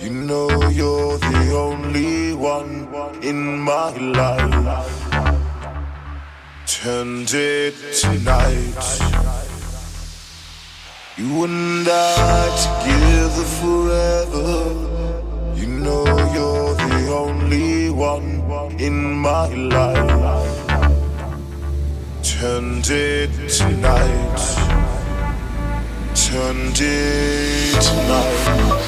You know you're the only one in my life. Turned it tonight. You and I together forever. You know you're the only one in my life. Turned it tonight. Turned it tonight.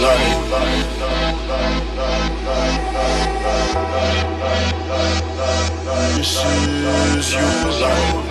life. This is your life.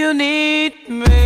you need me.